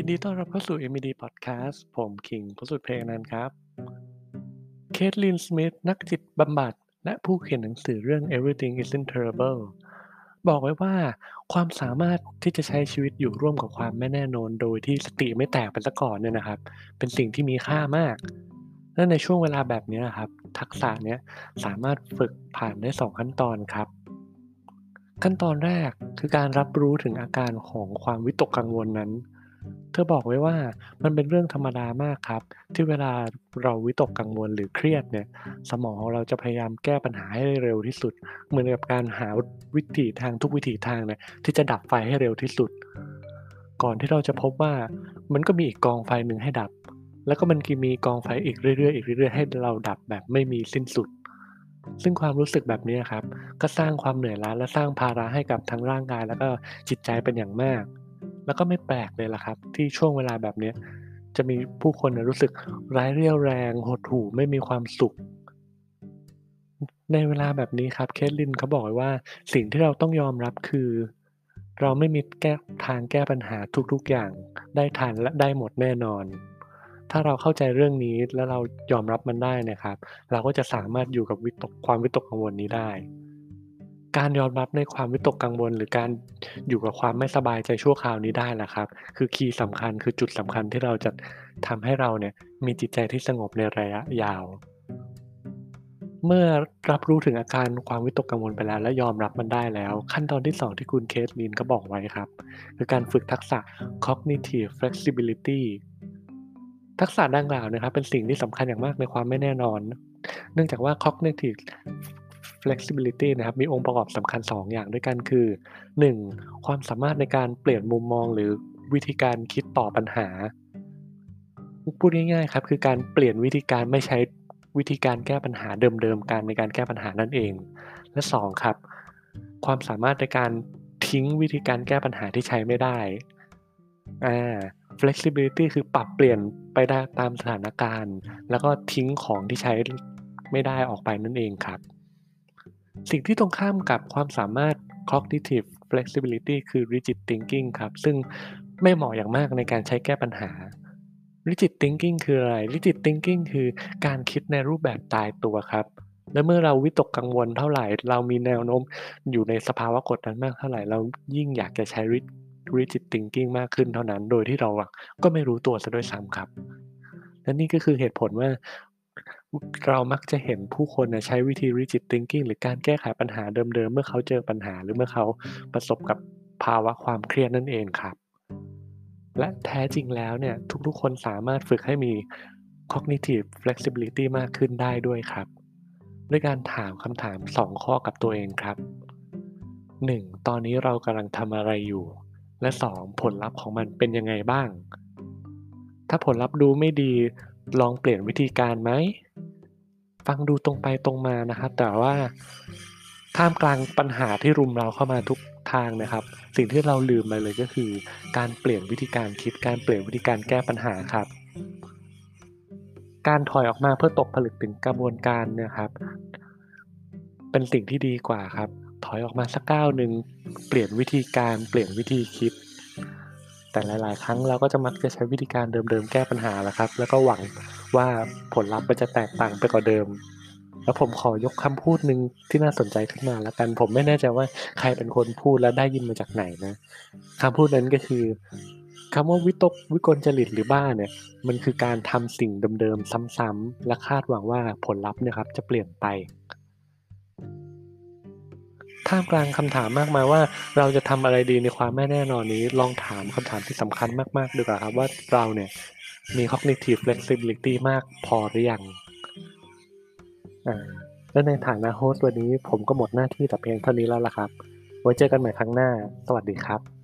ยินดีต้อนรับเข้าสู่ MED Podcast ผมคิงพสุดเพลงนั้นครับ เคทลิน สมิธ นักจิตบำบัด และผู้เขียนหนังสือเรื่อง Everything Isn't Terrible บอกไว้ว่าความสามารถที่จะใช้ชีวิตอยู่ร่วมกับความไม่แน่นอน โดยที่สติไม่แตกไปซะก่อนเนี่ยนะครับ เป็นสิ่งที่มีค่ามาก และในช่วงเวลาแบบนี้นะครับ ทักษะเนี้ยสามารถฝึกผ่านได้ 2 ขั้นตอนครับขั้นตอนแรกคือการรับรู้ถึงอาการของความวิตกกังวลนั้น ธอบอกไว้ว่ามันเป็นเรื่องธรรมดามากครับ ที่เวลาเราวิตกกังวลหรือเครียดเนี่ย สมองของเราจะพยายามแก้ปัญหาให้เร็วที่สุด เหมือนกับการหาวิธีทางทุกวิถีทางเนี่ยที่จะดับไฟให้เร็วที่สุด ก่อนที่เราจะพบว่ามันก็มีอีกกองไฟหนึ่งให้ดับ แล้วก็มันก็มีกองไฟอีกเรื่อยๆอีกเรื่อยๆให้เราดับแบบไม่มีสิ้นสุด ซึ่งความรู้สึกแบบนี้ครับ ก็สร้างความเหนื่อยล้าและสร้างภาระให้กับทั้งร่างกาย แล้วก็จิตใจเป็นอย่างมาก แล้วก็ไม่แปลกเลยล่ะครับ ที่ช่วงเวลาแบบนี้จะมีผู้คนรู้สึกร้ายเรี่ยวแรงหดหู่ไม่มีความสุข ในเวลาแบบนี้ครับเคทลินเขาบอกว้ว่าสิ่งที่เราต้องยอมรับคือ เราไม่มีแก้ทางแก้ปัญหาทุกๆอย่างได้ทันและได้หมดแน่นอน ถ้าเราเข้าใจเรื่องนี้แล้วเรายอมรับมันได้นะครับ เราก็จะสามารถอยู่กับวิตกความวิตกกังวลนี้ได้ การยอมรับในความวิตกกังวล หรือการอยู่กับความไม่สบายใจชั่วคราวนี้ได้แหละครับ คือคีย์สำคัญคือจุดสำคัญที่เราจะทำให้เราเนี่ยมีจิตใจที่สงบในระยะยาว เมื่อรับรู้ถึงอาการความวิตกกังวลไปแล้ว และยอมรับมันได้แล้ว ขั้นตอนที่ 2 ที่คุณเคทลินก็บอกไว้ครับ คือการฝึกทักษะ cognitive flexibility ทักษะดังกล่าวนะครับเป็นสิ่งที่สำคัญอย่างมากในความไม่แน่นอน เนื่องจากว่า cognitive flexibility นะครับ มีองค์ประกอบสำคัญ 2 อย่างด้วยกันคือ 1. ความสามารถในการเปลี่ยนมุมมองหรือวิธีการคิดต่อปัญหา พูดง่ายๆครับ คือการเปลี่ยนวิธีการไม่ใช้วิธีการแก้ปัญหาเดิมๆ การในการแก้ปัญหานั่นเอง และ 2 ครับ ความสามารถในการทิ้งวิธีการแก้ปัญหาที่ใช้ไม่ได้อ่า flexibility คือปรับเปลี่ยนไปได้ตามสถานการณ์ แล้วก็ทิ้งของที่ใช้ไม่ได้ออกไปนั่นเองครับ สิ่งที่ตรงข้ามกับความสามารถ cognitive flexibility คือ rigid thinking ครับ ซึ่งไม่เหมาะอย่างมากในการใช้แก้ปัญหา rigid thinking คืออะไร rigid thinking คือการคิดในรูปแบบตายตัวครับ และเมื่อเราวิตกกังวลเท่าไหร่ เรามีแนวโน้มอยู่ในสภาวะกดดันมากเท่าไหร่ เรายิ่งอยากจะใช้ rigid thinking มากขึ้นเท่านั้น โดยที่เราก็ไม่รู้ตัวซะด้วยซ้ำครับ และนี่ก็คือเหตุผลว่า เรามักจะเห็นผู้คนใช้วิธี rigid thinking หรือการแก้ไขปัญหาเดิมๆ เมื่อเขาเจอปัญหาหรือเมื่อเขาประสบกับภาวะความเครียดนั่นเองครับ และแท้จริงแล้วเนี่ยทุกๆ คนสามารถฝึกให้มี cognitive flexibility มากขึ้นได้ด้วยครับ ด้วยการถามคำถาม 2 ข้อกับตัวเองครับ 1. ตอนนี้เรากำลังทำอะไรอยู่ และ 2. ผลลัพธ์ของมันเป็นยังไงบ้าง ถ้าผลลัพธ์ดูไม่ดี ลองเปลี่ยนวิธีการไหม ฟังดูตรงไปตรงมานะครับ แต่ว่าท่ามกลางปัญหาที่รุมเราเข้ามาทุกทางนะครับ สิ่งที่เราลืมไปเลยก็คือ การเปลี่ยนวิธีการคิด การเปลี่ยนวิธีการแก้ปัญหาครับ การถอยออกมาเพื่อตกผลึกถึงกระบวนการนี่ยครับ เป็นสิ่งที่ดีกว่าครับ ถอยออกมาสักก้าวหนึ่งเปลี่ยนวิธีการเปลี่ยนวิธีคิด แต่หลาย ๆ ครั้งเราก็จะมักจะใช้วิธีการเดิม ๆ แก้ปัญหาแหละครับ แล้วก็หวังว่าผลลัพธ์มันจะแตกต่างไปกว่าเดิม แล้วผมขอยกคำพูดหนึ่งที่น่าสนใจขึ้นมาแล้วกัน ผมไม่แน่ใจว่าใครเป็นคนพูดและได้ยินมาจากไหนนะคำพูดนั้นก็คือคำว่าวิตกวิกลจริตหรือบ้าเนี่ยมันคือการทำสิ่งเดิมๆซ้ำๆและคาดหวังว่าผลลัพธ์นี่ยครับจะเปลี่ยนไป ท่ามกลางคำถามมากมายว่า เราจะทำอะไรดีในความไม่แน่นอนนี้ ลองถามคำถามที่สำคัญมากๆ ดีกว่าครับว่าเราเนี่ยมี cognitive flexibility มากพอหรือยังอ่าและในฐานะโฮสต์วันนี้ผมก็หมดหน้าที่แต่เพียงเท่านี้แล้วล่ะครับ ไว้เจอกันใหม่ครั้งหน้า สวัสดีครับ